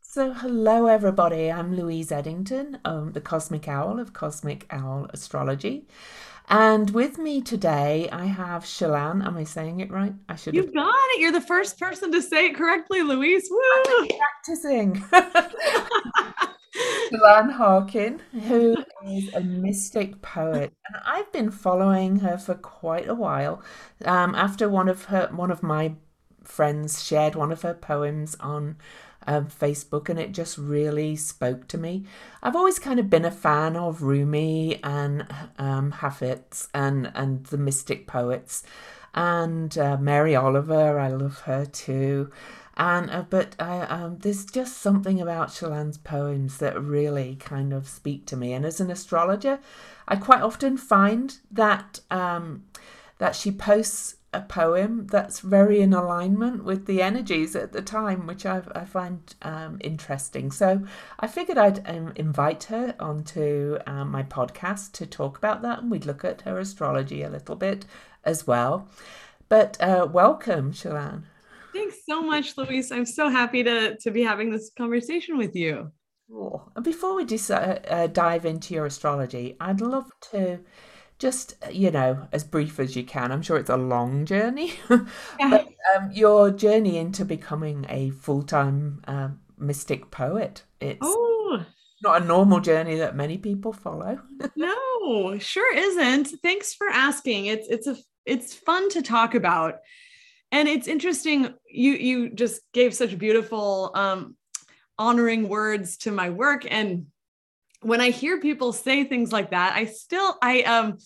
So, hello everybody. I'm Louise Eddington, um, the Cosmic Owl of Cosmic Owl Astrology. And with me today, I have Chelan. Am I saying it right? I should. You've got it. You're the first person to say it correctly, Louise. Woo! Practicing. Chelan Harkin, who is a mystic poet, and I've been following her for quite a while. Um, after one of her, one of my friends shared one of her poems on um, Facebook, and it just really spoke to me. I've always kind of been a fan of Rumi and um, and and the mystic poets, and uh, Mary Oliver. I love her too. And uh, but I, um, there's just something about Chelan's poems that really kind of speak to me. And as an astrologer, I quite often find that um, that she posts a poem that's very in alignment with the energies at the time, which I, I find um, interesting. So I figured I'd um, invite her onto um, my podcast to talk about that, and we'd look at her astrology a little bit as well. But uh, welcome, Chelan. Thanks so much, Louise. I'm so happy to, to be having this conversation with you. Cool. And before we decide, uh, dive into your astrology, I'd love to just you know as brief as you can. I'm sure it's a long journey but um, your journey into becoming a full-time uh, mystic poet it's oh. not a normal journey that many people follow. No sure isn't. Thanks for asking. It's it's a it's fun to talk about. And it's interesting you you just gave such beautiful um honoring words to my work and when I hear people say things like that, I still I um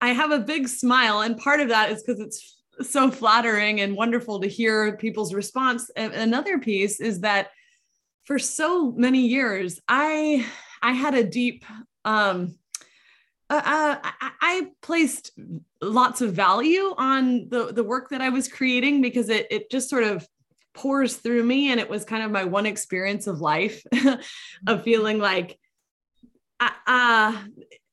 I have a big smile, and part of that is because it's so flattering and wonderful to hear people's response. And another piece is that for so many years, I I had a deep um uh, uh I, I placed lots of value on the the work that I was creating because it it just sort of pours through me and it was kind of my one experience of life of feeling like uh,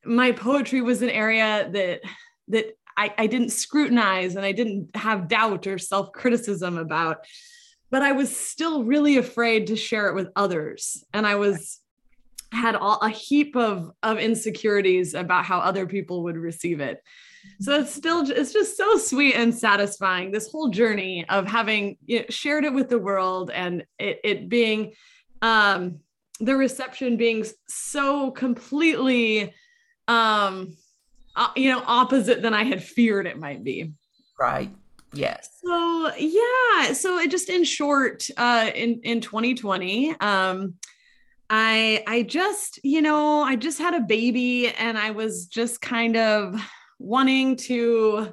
my poetry was an area that that I, I didn't scrutinize and I didn't have doubt or self criticism about, but I was still really afraid to share it with others, and I was had all, a heap of of insecurities about how other people would receive it. So it's still it's just so sweet and satisfying. This whole journey of having you know, shared it with the world and it, it being um the reception being so completely um uh, you know opposite than i had feared it might be. Right. Yes. So yeah. So it just in short uh in in 2020 um i i just you know i just had a baby and i was just kind of wanting to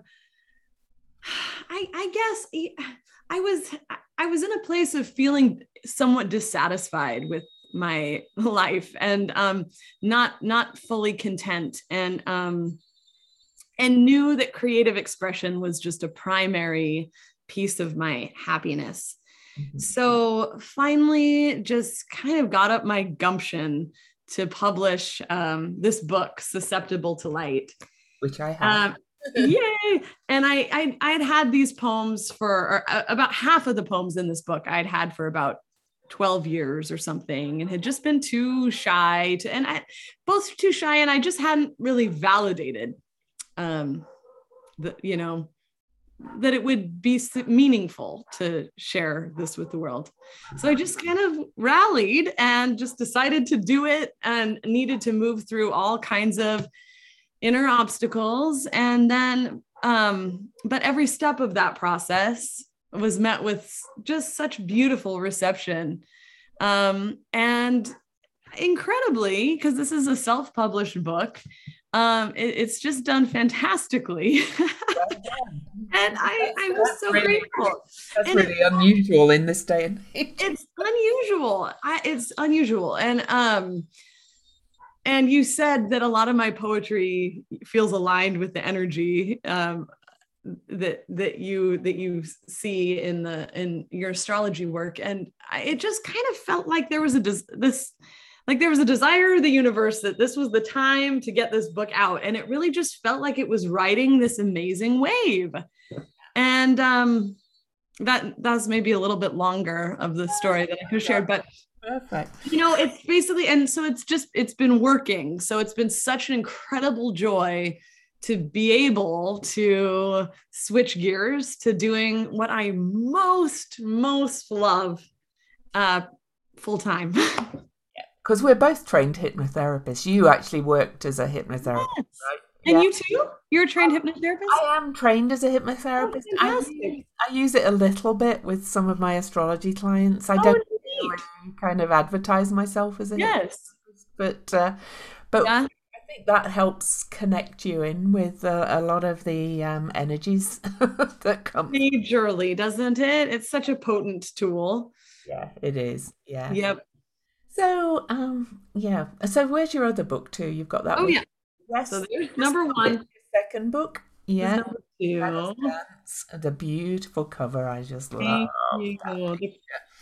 i i guess i was i was in a place of feeling somewhat dissatisfied with my life and um, not not fully content and um, and knew that creative expression was just a primary piece of my happiness. Mm-hmm. So finally, just kind of got up my gumption to publish um, this book, Susceptible to Light, which I have. Um, yay! And I, I I'd had these poems for uh, about half of the poems in this book I'd had for about 12 years or something and had just been too shy to and I both too shy and I just hadn't really validated um the you know that it would be meaningful to share this with the world. So I just kind of rallied and just decided to do it and needed to move through all kinds of inner obstacles and then um but every step of that process was met with just such beautiful reception. Um, and incredibly, because this is a self published book, um, it, it's just done fantastically. and I, I was so really, grateful. That's and really unusual in this day and age. It's unusual. I, it's unusual. And, um, and you said that a lot of my poetry feels aligned with the energy um, that that you that you see in the in your astrology work and it just kind of felt like there was a des- this like there was a desire of the universe that this was the time to get this book out and it really just felt like it was riding this amazing wave and um that that's maybe a little bit longer of the story that I could share, but Perfect. You know, it's basically, and so it's just, it's been working. So it's been such an incredible joy to be able to switch gears to doing what I most, most love uh, full time. Because we're both trained hypnotherapists. You actually worked as a hypnotherapist, yes. right? And yeah. you too? You're a trained hypnotherapist? I am trained as a hypnotherapist. Oh, I, use, I, use, it a little bit with some of my astrology clients. I oh, don't really kind of advertise myself as a yes, but uh, but yeah. Think that helps connect you in with uh, a lot of the um, energies that come majorly, doesn't it? It's such a potent tool. Yeah, it is. Yeah. Yep. So, um, yeah. So, where's your other book too? You've got that. Oh yeah. Yes. So there's number one. Second book. Yeah. The beautiful cover. I just love. The,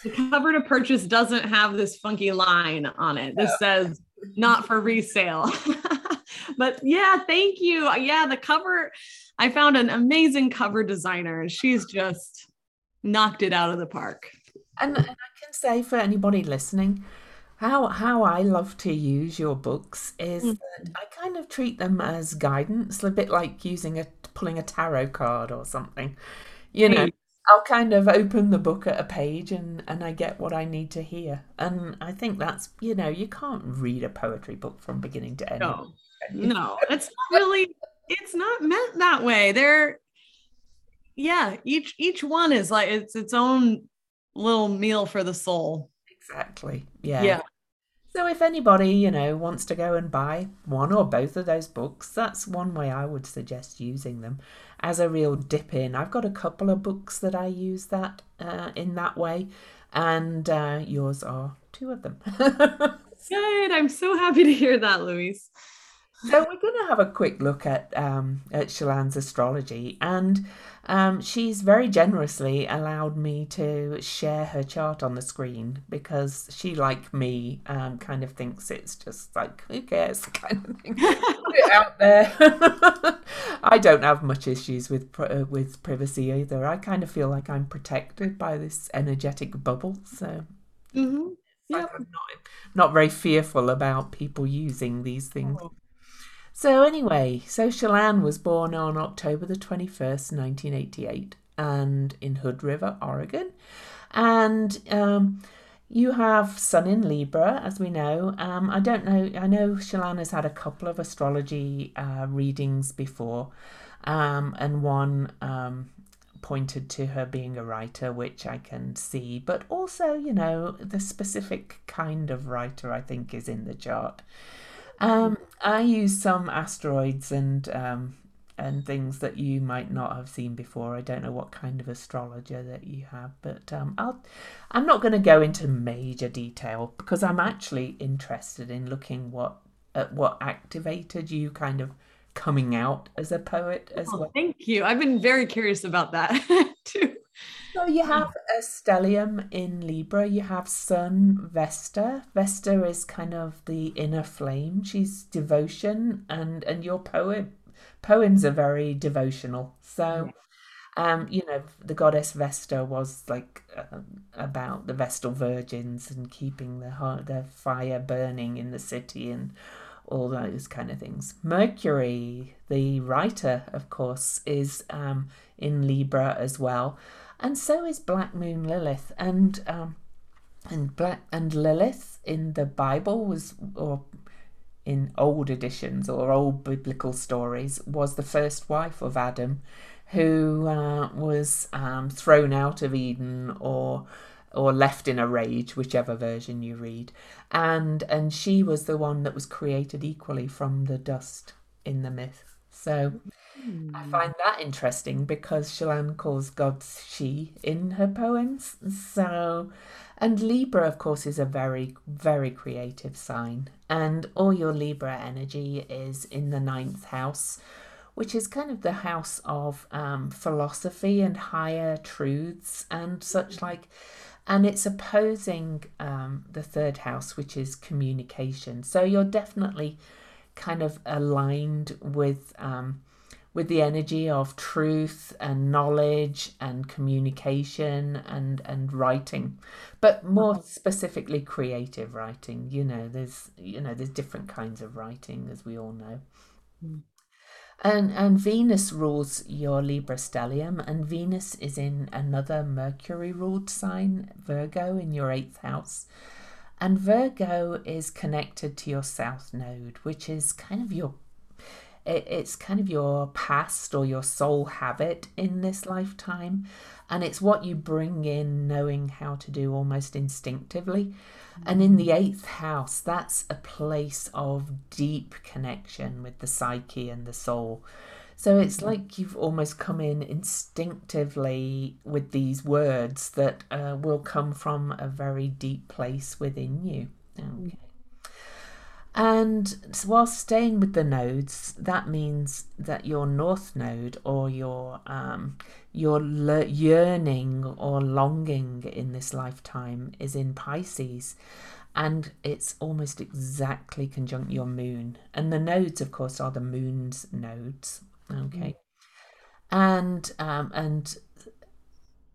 the, cover to purchase doesn't have this funky line on it. This says not for resale. but yeah, thank you. Yeah, the cover. I found an amazing cover designer. She's just knocked it out of the park. And, and I can say for anybody listening, how how I love to use your books is mm. that I kind of treat them as guidance, a bit like using a pulling a tarot card or something. You know, I'll kind of open the book at a page and and I get what I need to hear. And I think that's you know you can't read a poetry book from beginning to end. No, no, it's not really. It's not meant that way. They're yeah. Each each one is like it's its own little meal for the soul. Exactly. Yeah. Yeah. So if anybody, you know, wants to go and buy one or both of those books, that's one way I would suggest using them as a real dip in. I've got a couple of books that I use that uh, in that way, and uh, yours are two of them. Good. I'm so happy to hear that, Louise. So we're going to have a quick look at um, at Chelan's astrology, and um, she's very generously allowed me to share her chart on the screen because she, like me, um, kind of thinks it's just like who cares kind of thing. Put it out there. I don't have much issues with uh, with privacy either. I kind of feel like I'm protected by this energetic bubble, so. Mm-hmm. Yep. I'm not, not very fearful about people using these things. Oh. So, anyway, so Chelan was born on October the 21st, 1988, and in Hood River, Oregon. And um, you have Sun in Libra, as we know. Um, I don't know, I know Chelan has had a couple of astrology uh, readings before, um, and one um, pointed to her being a writer, which I can see, but also, you know, the specific kind of writer I think is in the chart. Um, I use some asteroids and um, and things that you might not have seen before. I don't know what kind of astrologer that you have, but um, I'll I'm not going to go into major detail because I'm actually interested in looking what at what activated you kind of coming out as a poet as oh, well. Thank you. I've been very curious about that too. So you have a stellium in Libra. You have Sun Vesta. Vesta is kind of the inner flame. She's devotion, and and your poem poems are very devotional. So, um, you know, the goddess Vesta was like uh, about the Vestal virgins and keeping the the fire burning in the city and all those kind of things. Mercury, the writer, of course, is um, in Libra as well and so is Black Moon Lilith. And um, and Black and Lilith in the Bible was, or in old editions or old biblical stories, was the first wife of Adam, who uh, was um, thrown out of Eden or or left in a rage, whichever version you read, and and she was the one that was created equally from the dust in the myth. So I hmm. find that interesting because Chelan calls gods she in her poems. So, and Libra, of course, is a very, very creative sign. And all your Libra energy is in the ninth house, which is kind of the house of um, philosophy and higher truths and such like. And it's opposing um, the third house, which is communication. So you're definitely kind of aligned with. Um, with the energy of truth and knowledge and communication and and writing. But more specifically creative writing you know there's you know there's different kinds of writing as we all know. Mm. and and venus rules your libra stellium and venus is in another mercury ruled sign virgo in your eighth house. And virgo is connected to your south node which is kind of your it, it's kind of your past or your soul habit in this lifetime. And it's what you bring in knowing how to do almost instinctively. And in the eighth house, that's a place of deep connection with the psyche and the soul. So it's like you've almost come in instinctively with these words that uh, will come from a very deep place within you. Okay. And while staying with the nodes, that means that your north node or your um, your yearning or longing in this lifetime is in Pisces, and it's almost exactly conjunct your moon. And the nodes, of course, are the moon's nodes. Okay, mm. and um, and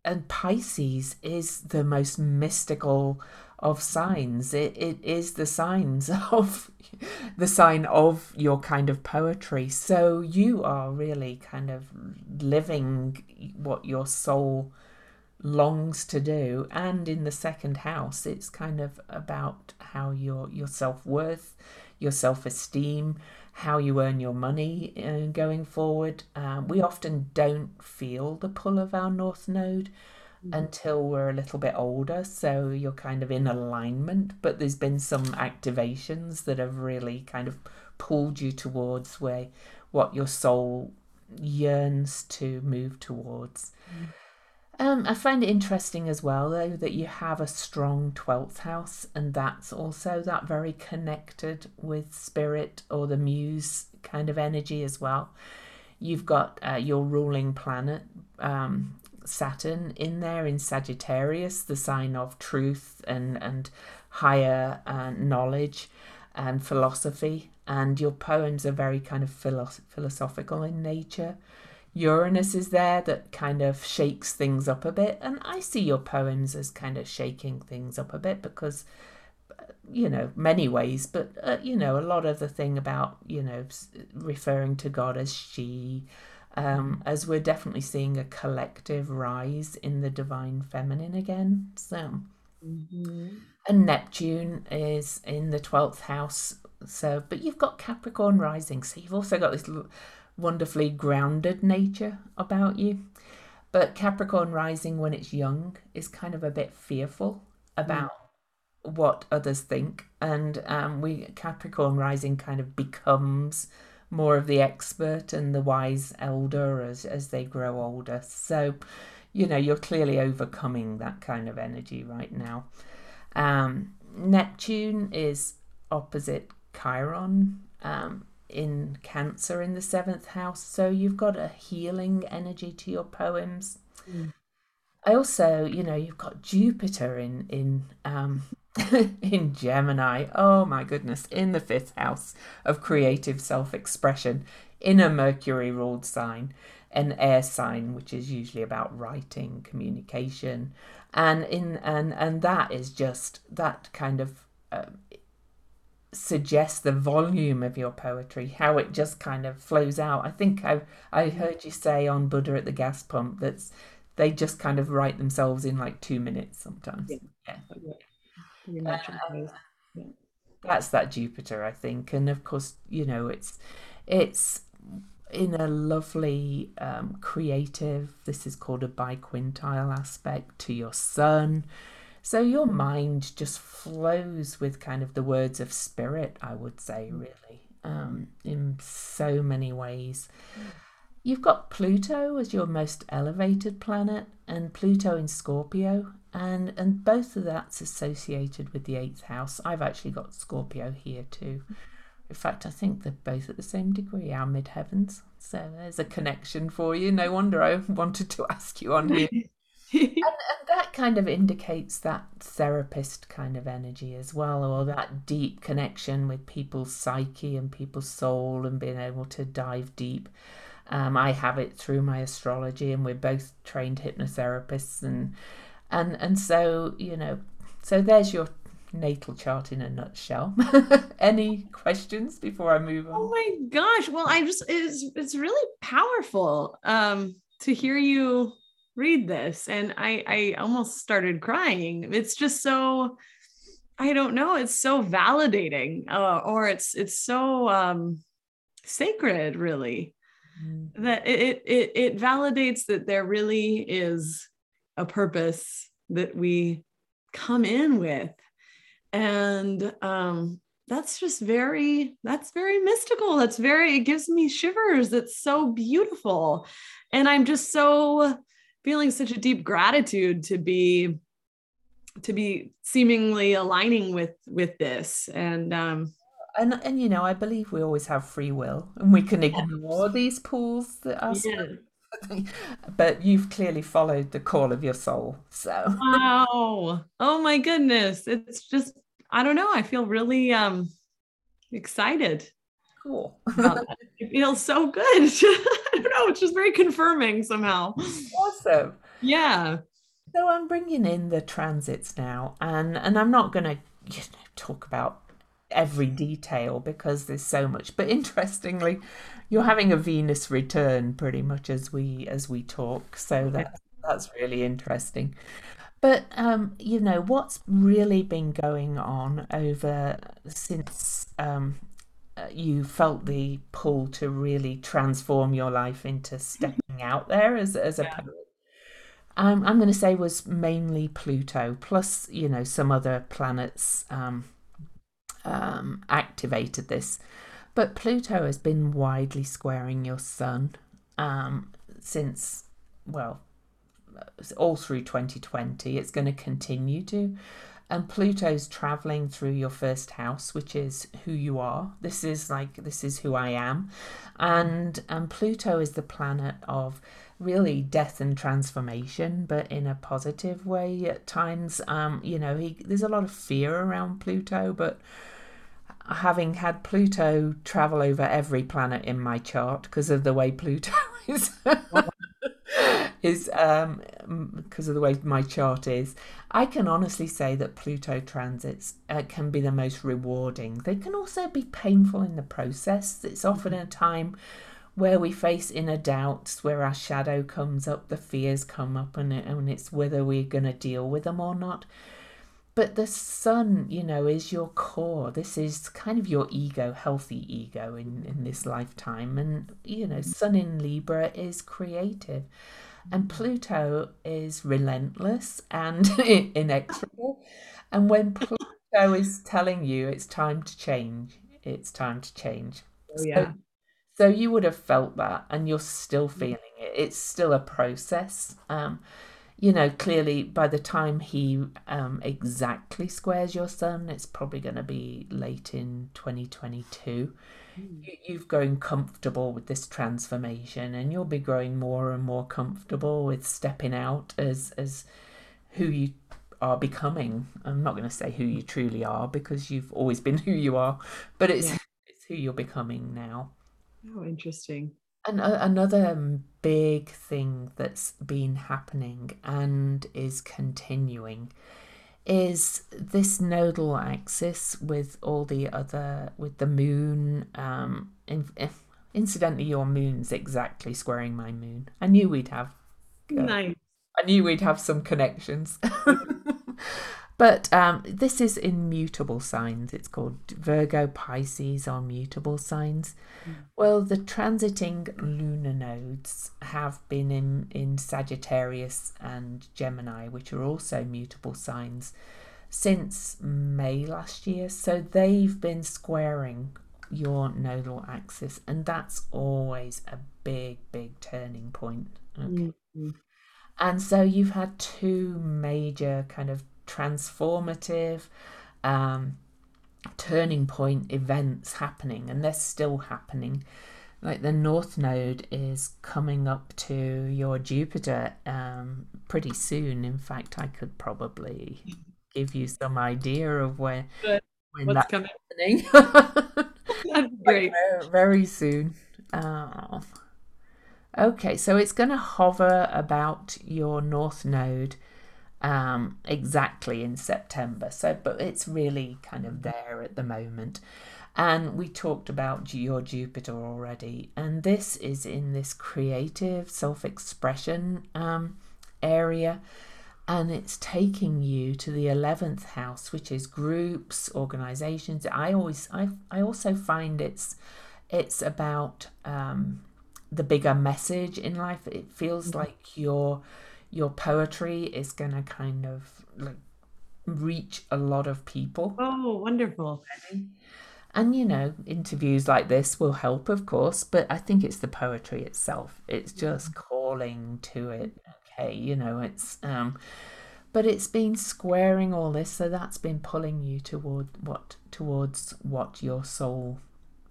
and Pisces is the most mystical of signs. It, it is the signs of the sign of your kind of poetry. So you are really kind of living what your soul longs to do. And in the second house, it's kind of about how your your self worth, your self esteem, how you earn your money uh, going forward. Um, we often don't feel the pull of our north node mm. until we're a little bit older. So you're kind of in alignment, but there's been some activations that have really kind of pulled you towards where what your soul yearns to move towards. Mm. Um, I find it interesting as well, though, that you have a strong 12th house, and that's also that very connected with spirit or the muse kind of energy as well. You've got uh, your ruling planet, um, Saturn in there in Sagittarius, the sign of truth and and higher uh, knowledge and philosophy. And your poems are very kind of philo- philosophical in nature. Uranus is there that kind of shakes things up a bit, and I see your poems as kind of shaking things up a bit because you know many ways but uh, you know a lot of the thing about you know referring to god as she um, as we're definitely seeing a collective rise in the divine feminine again. So, mm-hmm. and Neptune is in the 12th house. So, but you've got Capricorn rising. So, you've also got this wonderfully grounded nature about you. But Capricorn rising when it's young is kind of a bit fearful about mm. what others think. And um, we Capricorn rising kind of becomes more of the expert and the wise elder as, as they grow older. So, you know, you're clearly overcoming that kind of energy right now. Um, Neptune is opposite Chiron um, in Cancer in the seventh house. So you've got a healing energy to your poems. Mm. I also, you know, you've got Jupiter in in um, in Gemini. Oh my goodness, in the fifth house of creative self expression, in a Mercury ruled sign, an air sign, which is usually about writing, communication, and in and and that is just that kind of. Uh, suggests the volume of your poetry, how it just kind of flows out. I think I I heard you say on Buddha at the gas pump that they just kind of write themselves in like two minutes sometimes. Yeah. yeah uh, yeah. That's that Jupiter, I think, and of course, you know, it's it's in a lovely um, creative. This is called a biquintile aspect to your sun. So your mind just flows with kind of the words of spirit, I would say, mm. really, um, in so many ways. You've got Pluto as your most elevated planet, and Pluto in Scorpio, and and both of that's associated with the eighth house. I've actually got Scorpio here too. In fact, I think they're both at the same degree, our midheavens. So there's a connection for you. No wonder I wanted to ask you on here. and, and, that kind of indicates that therapist kind of energy as well, or that deep connection with people's psyche and people's soul and being able to dive deep. Um, I have it through my astrology, and we're both trained hypnotherapists, and and and so you know, so there's your natal chart in a nutshell. Any questions before I move on? Oh my gosh! Well, I just it's it's really powerful um, to hear you read this, and I I almost started crying. It's just so I don't know. It's so validating, uh, or it's it's so um, sacred, really. Mm. That it, it it validates that there really is a purpose that we come in with. And um that's just very that's very mystical. That's very it gives me shivers. It's so beautiful. And i'm just so feeling such a deep gratitude to be to be seemingly aligning with with this. And um and and you know i believe we always have free will and we can ignore yes. these pools that are yeah. but you've clearly followed the call of your soul. So wow. Oh my goodness. It's just I don't know. I feel really um excited. Cool. it feels so good. I don't know. It's just very confirming somehow. Awesome. Yeah. So I'm bringing in the transits now, and and I'm not going to you know, talk about every detail because there's so much. But interestingly, you're having a Venus return pretty much as we as we talk. So that that's really interesting. But um, you know what's really been going on over since um, uh, you felt the pull to really transform your life into stepping out there as as a yeah. poet. Um, I'm going to say was mainly Pluto, plus you know some other planets um, um, activated this. But Pluto has been widely squaring your Sun um, since, well, all through 2020. It's going to continue to. And Pluto's traveling through your first house, which is who you are. This is like, this is who I am. And, and Pluto is the planet of really death and transformation, but in a positive way at times. Um, you know, he, there's a lot of fear around Pluto, but having had Pluto travel over every planet in my chart because of the way Pluto is is um because of the way my chart is. I can honestly say that pluto transits uh, can be the most rewarding. They can also be painful in the process. It's often a time where we face inner doubts where our shadow comes up the fears come up and, and it's whether we're going to deal with them or not but the sun, you know, is your core. This is kind of your ego, healthy ego in, in this lifetime. And, you know, sun in Libra is creative. And Pluto is relentless and inexorable. And when Pluto is telling you it's time to change, it's time to change. Oh, yeah. So, so you would have felt that and you're still mm. feeling it. It's still a process. Um, you know, clearly by the time he um, exactly squares your sun, it's probably going to be late in 2022. Mm. You, you've grown comfortable with this transformation, and you'll be growing more and more comfortable with stepping out as as who you are becoming. I'm not going to say who you truly are because you've always been who you are, but it's yeah. it's who you're becoming now. Oh, interesting. And another big thing that's been happening and is continuing is this nodal axis with all the other with the moon um in, incidentally your moon's exactly squaring my moon. I knew we'd have uh, nice. I knew we'd have some connections But um, this is in mutable signs. It's called Virgo, Pisces are mutable signs. Mm. Well, the transiting lunar nodes have been in, in Sagittarius and Gemini, which are also mutable signs, since May last year. So they've been squaring your nodal axis, and that's always a big, big turning point. Okay. Mm-hmm. And so you've had two major kind of transformative um, turning point events happening, and they're still happening. Like the North Node is coming up to your Jupiter um, pretty soon. In fact, I could probably give you some idea of where when What's that's coming? happening. that's great. Very, very soon. Oh. Okay, so it's going to hover about your north node um, exactly in September. So, but it's really kind of there at the moment. And we talked about your Jupiter already, and this is in this creative self expression um, area. And it's taking you to the 11th house, which is groups, organizations. I always, I, I also find it's, it's about um, the bigger message in life. It feels Mhm. like your your poetry is gonna kind of like reach a lot of people. Oh, wonderful. And you know, interviews like this will help, of course, but I think it's the poetry itself. It's just calling to it. Okay, you know, it's um but it's been squaring all this, so that's been pulling you toward what towards what your soul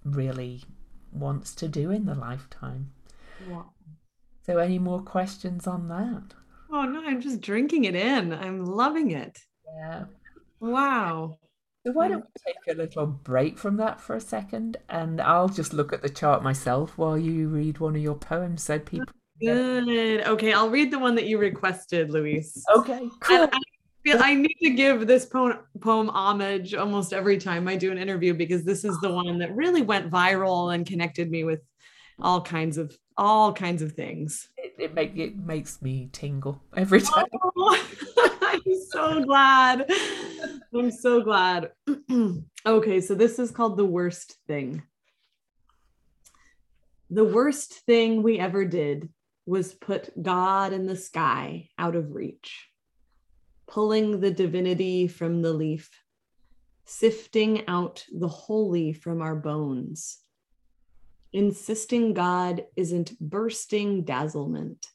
really wants to do in the lifetime. Wow. So any more questions on that? Oh no, I'm just drinking it in. I'm loving it. Yeah. Wow. So why don't we take a little break from that for a second, and I'll just look at the chart myself while you read one of your poems so people. Good. Okay, I'll read the one that you requested, Louise. Okay, cool. I feel I need to give this poem, poem homage almost every time I do an interview because this is the one that really went viral and connected me with all kinds of all kinds of things. It, it make it makes me tingle every time. Oh, I'm so glad. I'm so glad. okay, so this is called The Worst Thing. The worst thing we ever did was put God in the sky out of reach, pulling the divinity from the leaf, sifting out the holy from our bones, insisting God isn't bursting dazzlement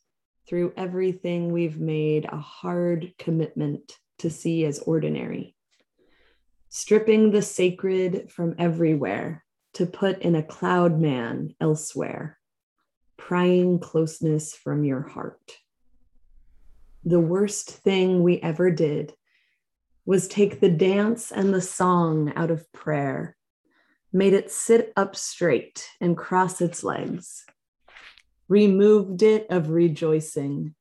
through everything we've made a hard commitment to see as ordinary, stripping the sacred from everywhere to put in a cloud man elsewhere, prying closeness from your heart. The worst thing we ever did was take the dance and the song out of prayer, made it sit up straight and cross its legs removed it of rejoicing,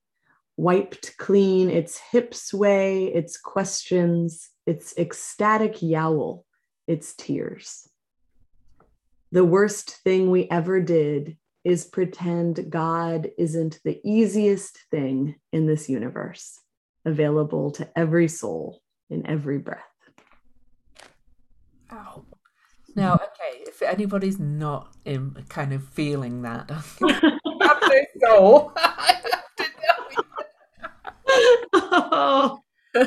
wiped clean its hip sway, its questions, its ecstatic yowl, its tears. The worst thing we ever did is pretend God isn't the easiest thing in this universe, available to every soul in every breath. Ow. Now, okay, if anybody's not in kind of feeling that, I'm so I oh. have to Oh.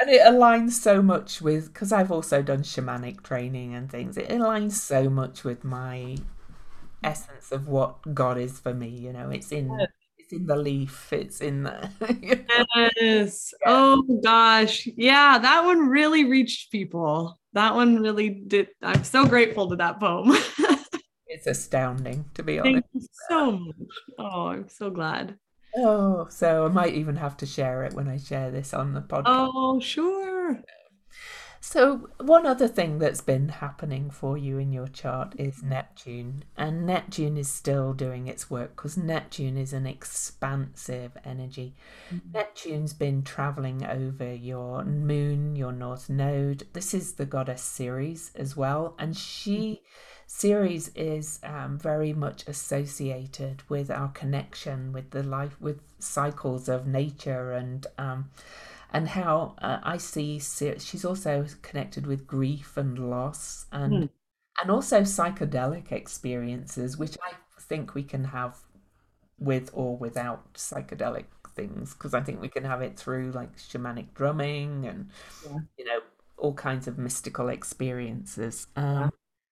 And it aligns so much with because I've also done shamanic training and things. It aligns so much with my essence of what God is for me. You know, it's in it's in the leaf. It's in the you know, Yes. yeah. Oh gosh. Yeah, that one really reached people. That one really did. I'm so grateful to that poem. It's astounding to be honest. Thank you so much. Oh, I'm so glad. Oh, so I might even have to share it when I share this on the podcast. Oh, sure. So, one other thing that's been happening for you in your chart is Neptune, and Neptune is still doing its work because Neptune is an expansive energy. Neptune's been traveling over your moon, your north node. This is the goddess Ceres as well, and she, Ceres, is um, very much associated with our connection with the life, with cycles of nature and um, and how uh, I see She's also connected with grief and loss Hmm. and and also psychedelic experiences, which I think we can have with or without psychedelic things, because I think we can have it through like shamanic drumming and Yeah. you know all kinds of mystical experiences. Um,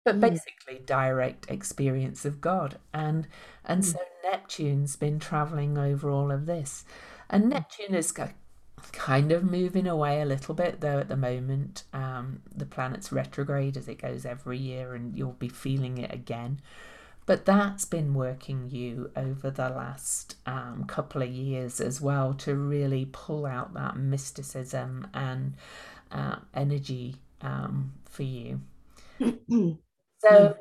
but Mm. basically direct experience of God. And and Mm. so Neptune's been traveling over all of this. And Neptune is ki- kind of moving away a little bit though at the moment. Um, the planet's retrograde as it goes every year and you'll be feeling it again. But that's been working you over the last um, couple of years as well to really pull out that mysticism and uh, energy um, for you. So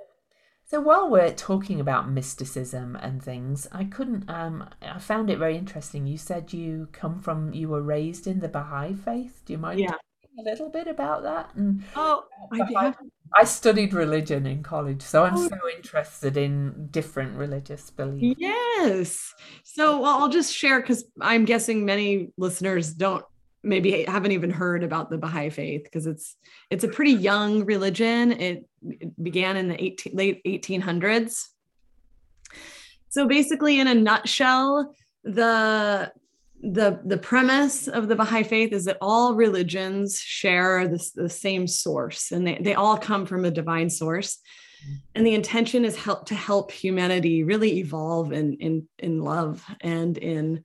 So while we're talking about mysticism and things, I couldn't. Um, I found it very interesting. You said you come from, you were raised in the Baha'i faith. Do you mind Yeah. talking a little bit about that? And Oh, I've. I studied religion in college, so I'm Oh, so interested in different religious beliefs. yes. So well, I'll just share because I'm guessing many listeners don't maybe haven't even heard about the Baha'i faith because it's it's a pretty young religion. It, it began in the 18, late 1800s. So basically, in a nutshell, the the the premise of the Baha'i faith is that all religions share this the same source, and they, they all come from a divine source. And the intention is help to help humanity really evolve in in in love and in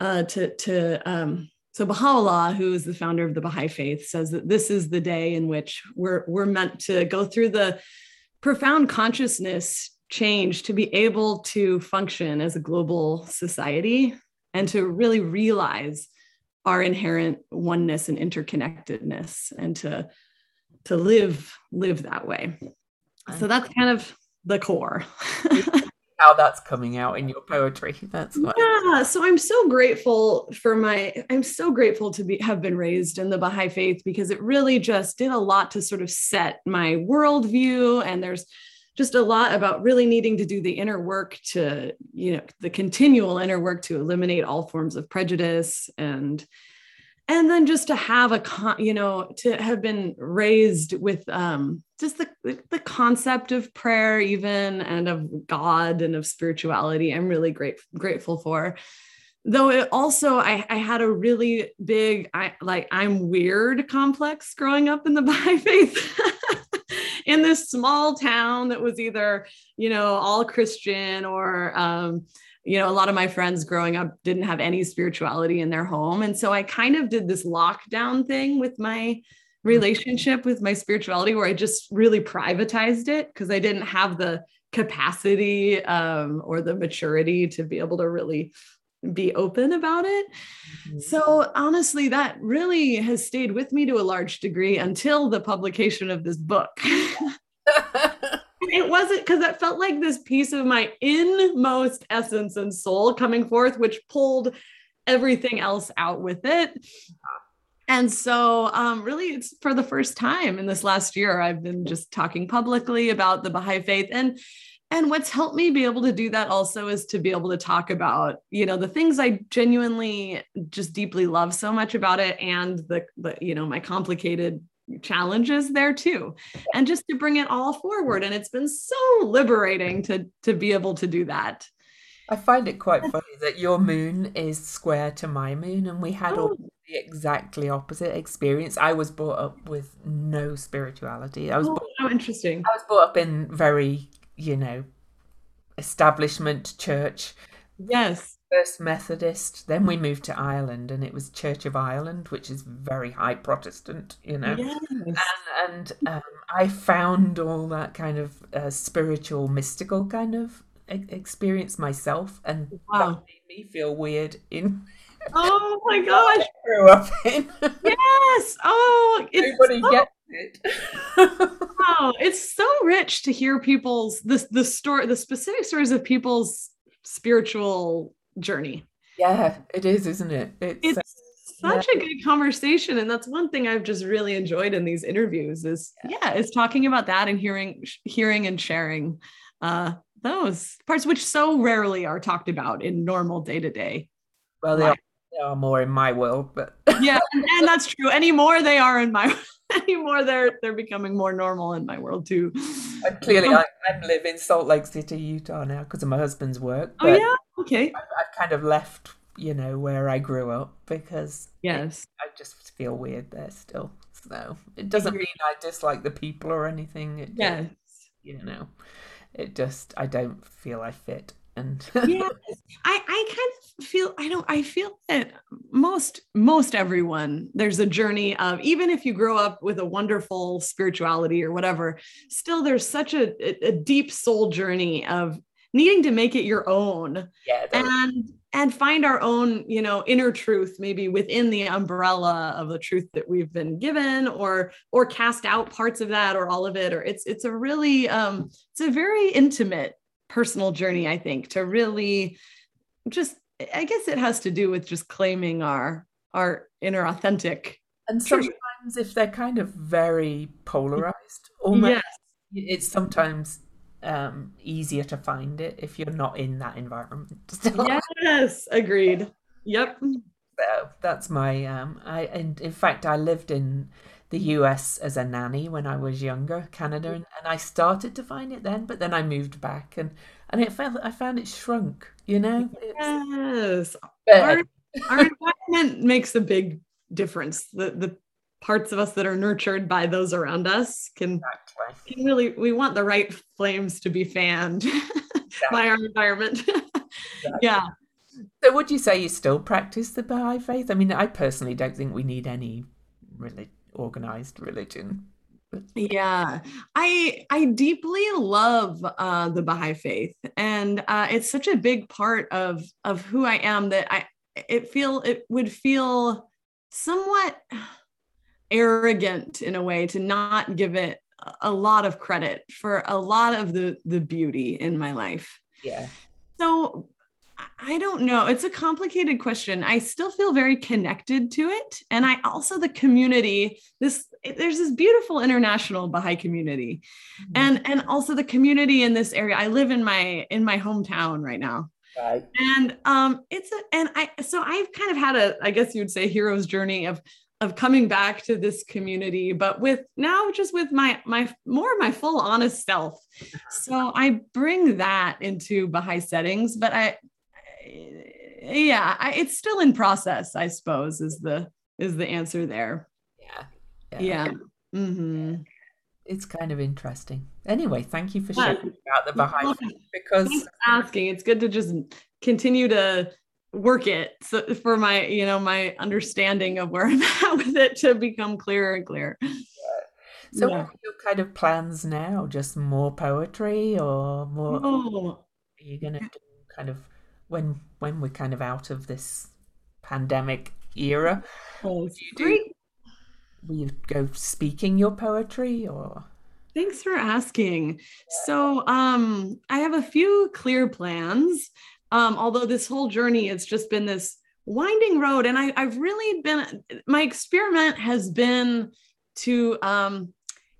uh, to to um, so Baha'u'llah, who is the founder of the Baha'i faith, says that this is the day in which we're we're meant to go through the profound consciousness change to be able to function as a global society and to really realize our inherent oneness and interconnectedness and to to live live that way. So that's kind of the core How that's coming out in your poetry. That's what. yeah so i'm so grateful for my i'm so grateful to be have been raised in the baha'i faith because it really just did a lot to sort of set my worldview and there's just a lot about really needing to do the inner work to you know the continual inner work to eliminate all forms of prejudice and and then just to have a con you know to have been raised with um just the the concept of prayer even and of god and of spirituality i'm really great, grateful for. Though it also I, I had a really big i like i'm weird complex growing up in the baha'i faith in this small town that was either you know all christian or um you know a lot of my friends growing up didn't have any spirituality in their home and so i kind of did this lockdown thing with my relationship with my spirituality where i just really privatized it because i didn't have the capacity um, or the maturity to be able to really be open about it. Mhm. So honestly, that really has stayed with me to a large degree until the publication of this book. it wasn't because it felt like this piece of my inmost essence and soul coming forth, which pulled everything else out with it. And so, um, really, it's for the first time in this last year, I've been just talking publicly about the Baha'i faith. And and what's helped me be able to do that also is to be able to talk about, you know, the things I genuinely just deeply love so much about it and the, the you know, my complicated challenges there too. And just to bring it all forward. And it's been so liberating to to be able to do that. I find it quite funny that your moon is square to my moon, and we had all Oh, the exactly opposite experience. I was brought up with no spirituality. I was oh, brought, how interesting. I was brought up in very, you know, establishment church. Yes. First Methodist, then we moved to Ireland, and it was Church of Ireland, which is very high Protestant, you know. Yes. And, and um, I found all that kind of uh, spiritual, mystical kind of e- experience myself, and that made me feel weird in Oh my gosh. I grew up in. Yes. Oh, it's Nobody so gets it. wow. It's so rich to hear people's this the story, the specific stories of people's spiritual journey. Yeah, it is, isn't it? It's It's yeah, such a good conversation. And that's one thing I've just really enjoyed in these interviews is yeah, is talking about that and hearing hearing and sharing uh those parts which so rarely are talked about in normal day-to-day well, they are, they are more in my world, but Yeah, and, and that's true. Anymore they are in my anymore they're they're becoming more normal in my world too. and clearly Oh, I, I live in Salt Lake City, Utah now because of my husband's work. oh But yeah, okay. I've, I've kind of left, you know, where I grew up because it, Yes. I just feel weird there still. So it doesn't mean I dislike the people or anything. It just, Yes. you know, it just I don't feel I fit. And Yes. I I kind of feel I don't I feel that most most everyone there's a journey of even if you grow up with a wonderful spirituality or whatever, still there's such a, a deep soul journey of needing to make it your own yeah, and and find our own you know inner truth maybe within the umbrella of the truth that we've been given or or cast out parts of that or all of it or it's it's a really um it's a very intimate personal journey i think to really just i guess it has to do with just claiming our our inner authentic and sometimes truth. if they're kind of very polarized almost yes. it's sometimes um, easier to find it if you're not in that environment. yes, agreed. Yep. So that's my um I and in fact I lived in the US as a nanny when I was younger, Canada, and, and I started to find it then, but then I moved back and and it felt I found it shrunk, you know? Yes. Our, our environment makes a big difference. The the parts of us that are nurtured by those around us can, exactly. can really we want the right flames to be fanned exactly. by our environment exactly. yeah so would you say you still practice the baha'i faith i mean i personally don't think we need any really organized religion yeah i i deeply love uh the baha'i faith and uh it's such a big part of of who i am that i it feel it would feel somewhat arrogant in a way to not give it a lot of credit for a lot of the the beauty in my life. Yeah. So I don't know. It's a complicated question. I still feel very connected to it. And I also the community, this there's this beautiful international Baha'i community. Mm-hmm. And and also the community in this area. I live in my in my hometown right now. Right. And um it's a and I so I've kind of had a I guess you would say hero's journey of of coming back to this community but with now just with my my more my full honest self. So i bring that into baha'i settings but i yeah I, it's still in process i suppose is the is the answer there. Yeah yeah, yeah. Mm-hmm. it's kind of interesting. Anyway thank you for sharing about the baha'i because asking. It's good to just continue to work it so for my you know my understanding of where i'm at with it to become clearer and clearer so yeah. what are your kind of plans now just more poetry or more oh. are you gonna do kind of when when we're kind of out of this pandemic era oh, do you do will you go speaking your poetry or Thanks for asking. So, um, I have a few clear plans. Um, although this whole journey has just been this winding road, and I, I've really been my experiment has been to um,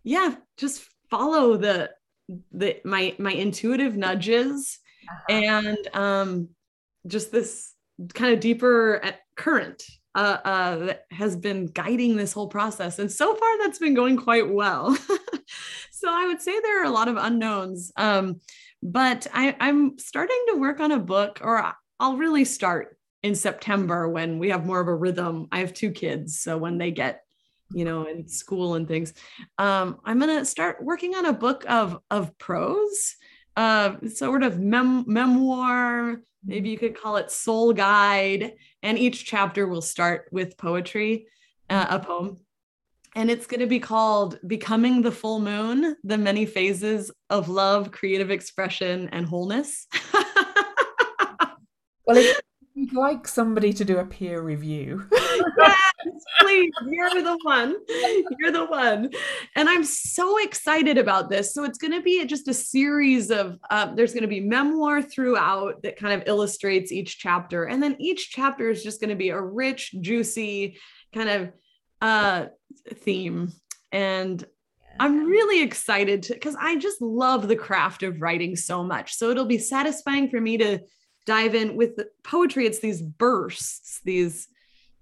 yeah, just follow the the my my intuitive nudges uh-huh. and um, just this kind of deeper at current uh, uh, that has been guiding this whole process. And so far, that's been going quite well. so I would say there are a lot of unknowns. Um, but I, I'm starting to work on a book, or I'll really start in September when we have more of a rhythm. I have two kids, so when they get you know in school and things um, i'm going to start working on a book of of prose uh, sort of mem- memoir maybe you could call it soul guide and each chapter will start with poetry uh, a poem and it's going to be called Becoming the Full Moon The Many Phases of Love, Creative Expression, and Wholeness. well, if you'd like somebody to do a peer review, yes, please, you're the one. You're the one. And I'm so excited about this. So, it's going to be just a series of, uh, there's going to be memoir throughout that kind of illustrates each chapter. And then each chapter is just going to be a rich, juicy, kind of uh, theme. And I'm really excited to because I just love the craft of writing so much. So it'll be satisfying for me to dive in with the poetry. It's these bursts, these,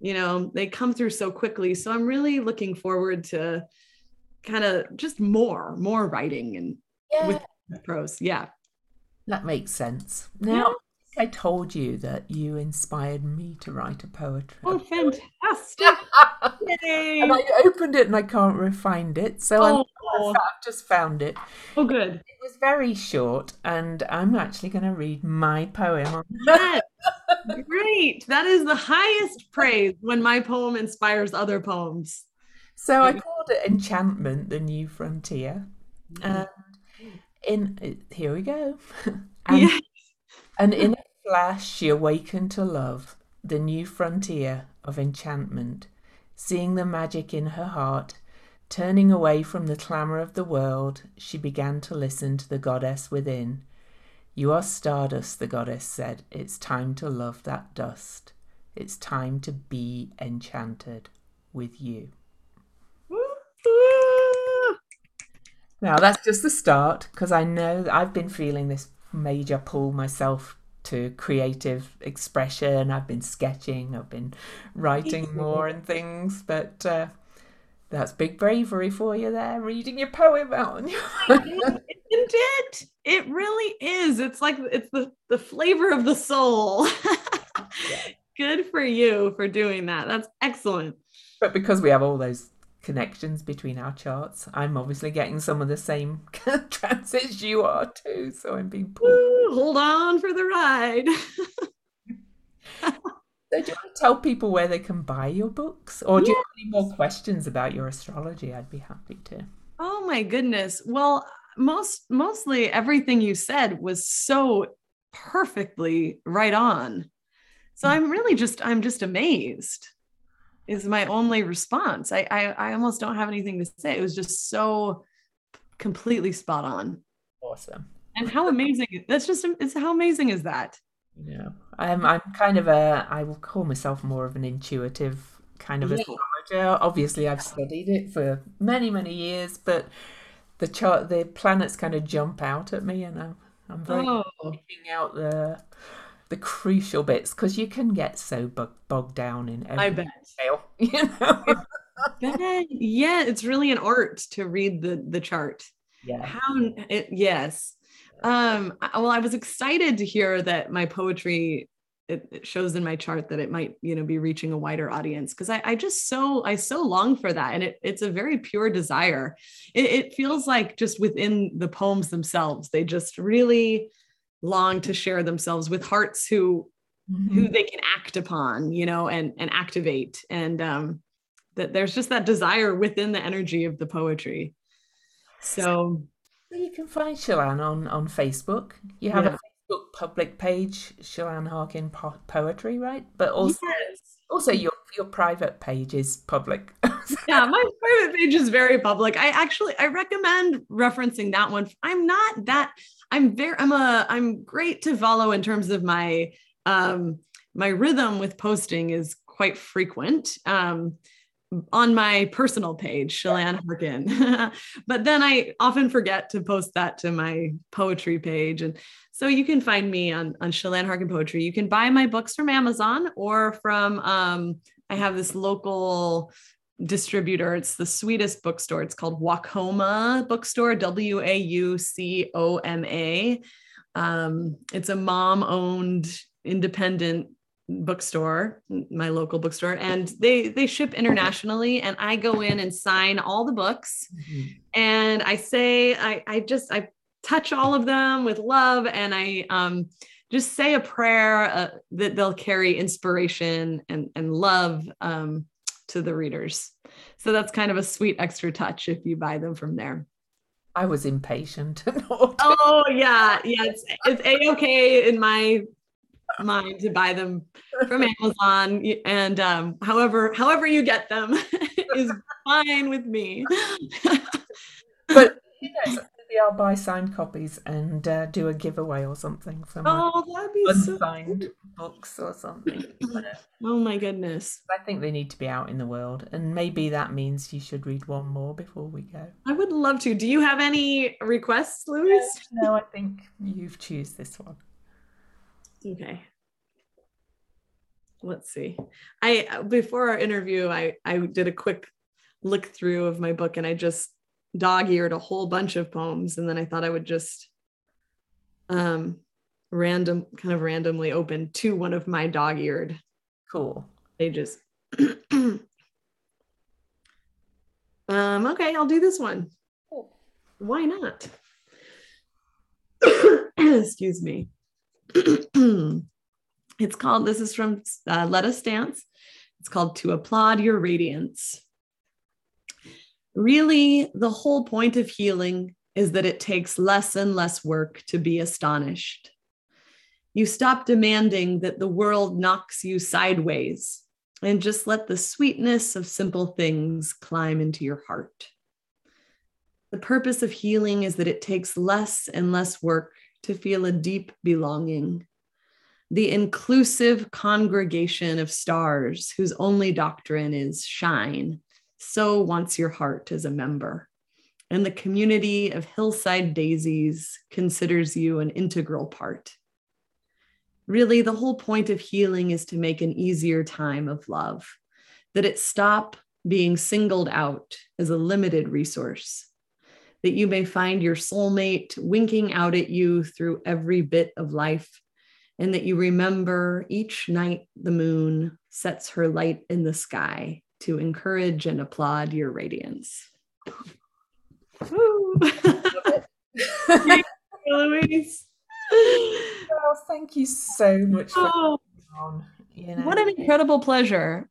you know, they come through so quickly. So I'm really looking forward to kind of just more, more writing and yeah. with prose. Yeah. That makes sense. Now, I told you that you inspired me to write a poetry. Oh, fantastic! and I opened it and I can't find it, so oh. I've just found it. Oh, good. It was very short, and I'm actually going to read my poem. yes. Great! That is the highest praise when my poem inspires other poems. So I called it "Enchantment: The New Frontier," and in uh, here we go. and, yeah. And in a flash, she awakened to love, the new frontier of enchantment, seeing the magic in her heart. Turning away from the clamour of the world, she began to listen to the goddess within. You are stardust, the goddess said. It's time to love that dust. It's time to be enchanted with you. Now, that's just the start because I know I've been feeling this major pull myself to creative expression. I've been sketching, I've been writing more and things, but uh, that's big bravery for you there, reading your poem out. On your... Isn't it? It really is. It's like it's the, the flavor of the soul. Good for you for doing that. That's excellent. But because we have all those connections between our charts, I'm obviously getting some of the same transits you are too. So I'm being pulled. Ooh, hold on for the ride. so do you want to tell people where they can buy your books? Or do yes. you have any more questions about your astrology? I'd be happy to. Oh my goodness. Well, most mostly everything you said was so perfectly right on. So hmm. I'm really just I'm just amazed. Is my only response. I, I I almost don't have anything to say. It was just so completely spot on. Awesome. And how amazing that's just it's how amazing is that? Yeah. I'm I'm kind of a I will call myself more of an intuitive kind of yeah. astrologer. Obviously I've studied it for many, many years, but the chart the planets kind of jump out at me and I'm I'm very oh. picking out the the crucial bits because you can get so bogged down in every I bet. detail. You know? yeah, it's really an art to read the the chart. Yeah. How it, yes. Um well I was excited to hear that my poetry it, it, shows in my chart that it might you know be reaching a wider audience because I, I just so i so long for that and it, it's a very pure desire it, it feels like just within the poems themselves they just really long to share themselves with hearts who mm-hmm. who they can act upon you know and and activate and um that there's just that desire within the energy of the poetry so you can find Chelan on on Facebook. You have yeah. a Facebook public page, Chelan Harkin po- Poetry, right? But also yes. also your your private page is public. yeah, my private page is very public. I actually I recommend referencing that one. I'm not that I'm very I'm a I'm great to follow in terms of my um my rhythm with posting is quite frequent. Um on my personal page, Chelan Harkin. but then I often forget to post that to my poetry page. And so you can find me on, on Chelan Harkin Poetry. You can buy my books from Amazon or from, um, I have this local distributor. It's the sweetest bookstore. It's called Waucoma Bookstore, W A U C O M A. Um, it's a mom owned independent bookstore my local bookstore and they they ship internationally and i go in and sign all the books mm-hmm. and i say i i just i touch all of them with love and i um just say a prayer uh, that they'll carry inspiration and and love um to the readers so that's kind of a sweet extra touch if you buy them from there I was impatient. oh yeah, yeah. It's it's a okay in my mind to buy them from Amazon, and um, however however you get them is fine with me. but you know, maybe I'll buy signed copies and uh, do a giveaway or something for my oh, that'd be unsigned so books or something. Uh, oh my goodness! I think they need to be out in the world, and maybe that means you should read one more before we go. I would love to. Do you have any requests, Louise? Uh, no, I think you've choose this one. Okay. Let's see. I uh, before our interview, I I did a quick look through of my book and I just dog-eared a whole bunch of poems and then I thought I would just um random kind of randomly open to one of my dog-eared cool pages. um okay, I'll do this one. Cool. Why not? Excuse me. it's called, this is from uh, Let Us Dance. It's called To Applaud Your Radiance. Really, the whole point of healing is that it takes less and less work to be astonished. You stop demanding that the world knocks you sideways and just let the sweetness of simple things climb into your heart. The purpose of healing is that it takes less and less work to feel a deep belonging. The inclusive congregation of stars whose only doctrine is shine, so wants your heart as a member. And the community of hillside daisies considers you an integral part. Really, the whole point of healing is to make an easier time of love, that it stop being singled out as a limited resource that you may find your soulmate winking out at you through every bit of life, and that you remember each night the moon sets her light in the sky to encourage and applaud your radiance. thank Louise. Oh, thank you so much for oh, on. You know. What an incredible pleasure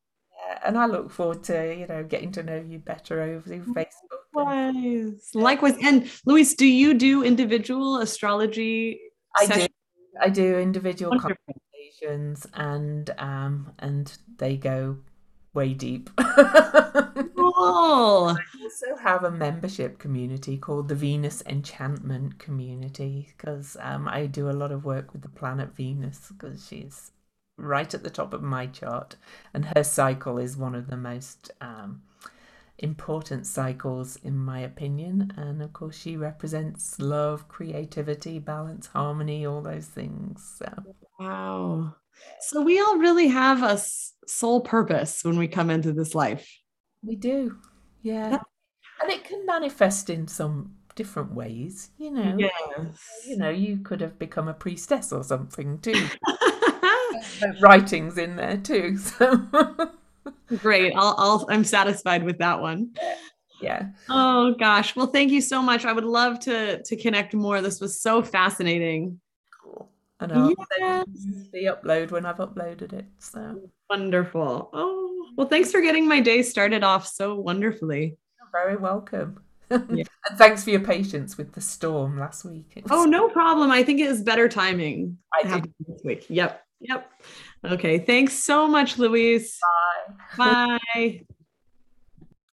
and I look forward to you know getting to know you better over Facebook. Likewise, likewise. And Louise, do you do individual astrology? I sessions? do. I do individual Wonderful. consultations, and um, and they go way deep. cool. I also have a membership community called the Venus Enchantment Community because um, I do a lot of work with the planet Venus because she's right at the top of my chart, and her cycle is one of the most um, important cycles, in my opinion. And of course, she represents love, creativity, balance, harmony, all those things. So. Wow. So we all really have a soul purpose when we come into this life. We do. Yeah. And it can manifest in some different ways, you know. Yes. You know, you could have become a priestess or something too. writings in there too. So great. I'll, I'll I'm satisfied with that one. Yeah. Oh gosh. Well, thank you so much. I would love to to connect more. This was so fascinating. And I'll yes. the upload when I've uploaded it. So wonderful. Oh well, thanks for getting my day started off so wonderfully. You're very welcome. Yeah. and thanks for your patience with the storm last week. Oh, no problem. I think it is better timing. I did this week. Yep. Yep. Okay. Thanks so much, Louise. Bye. Bye.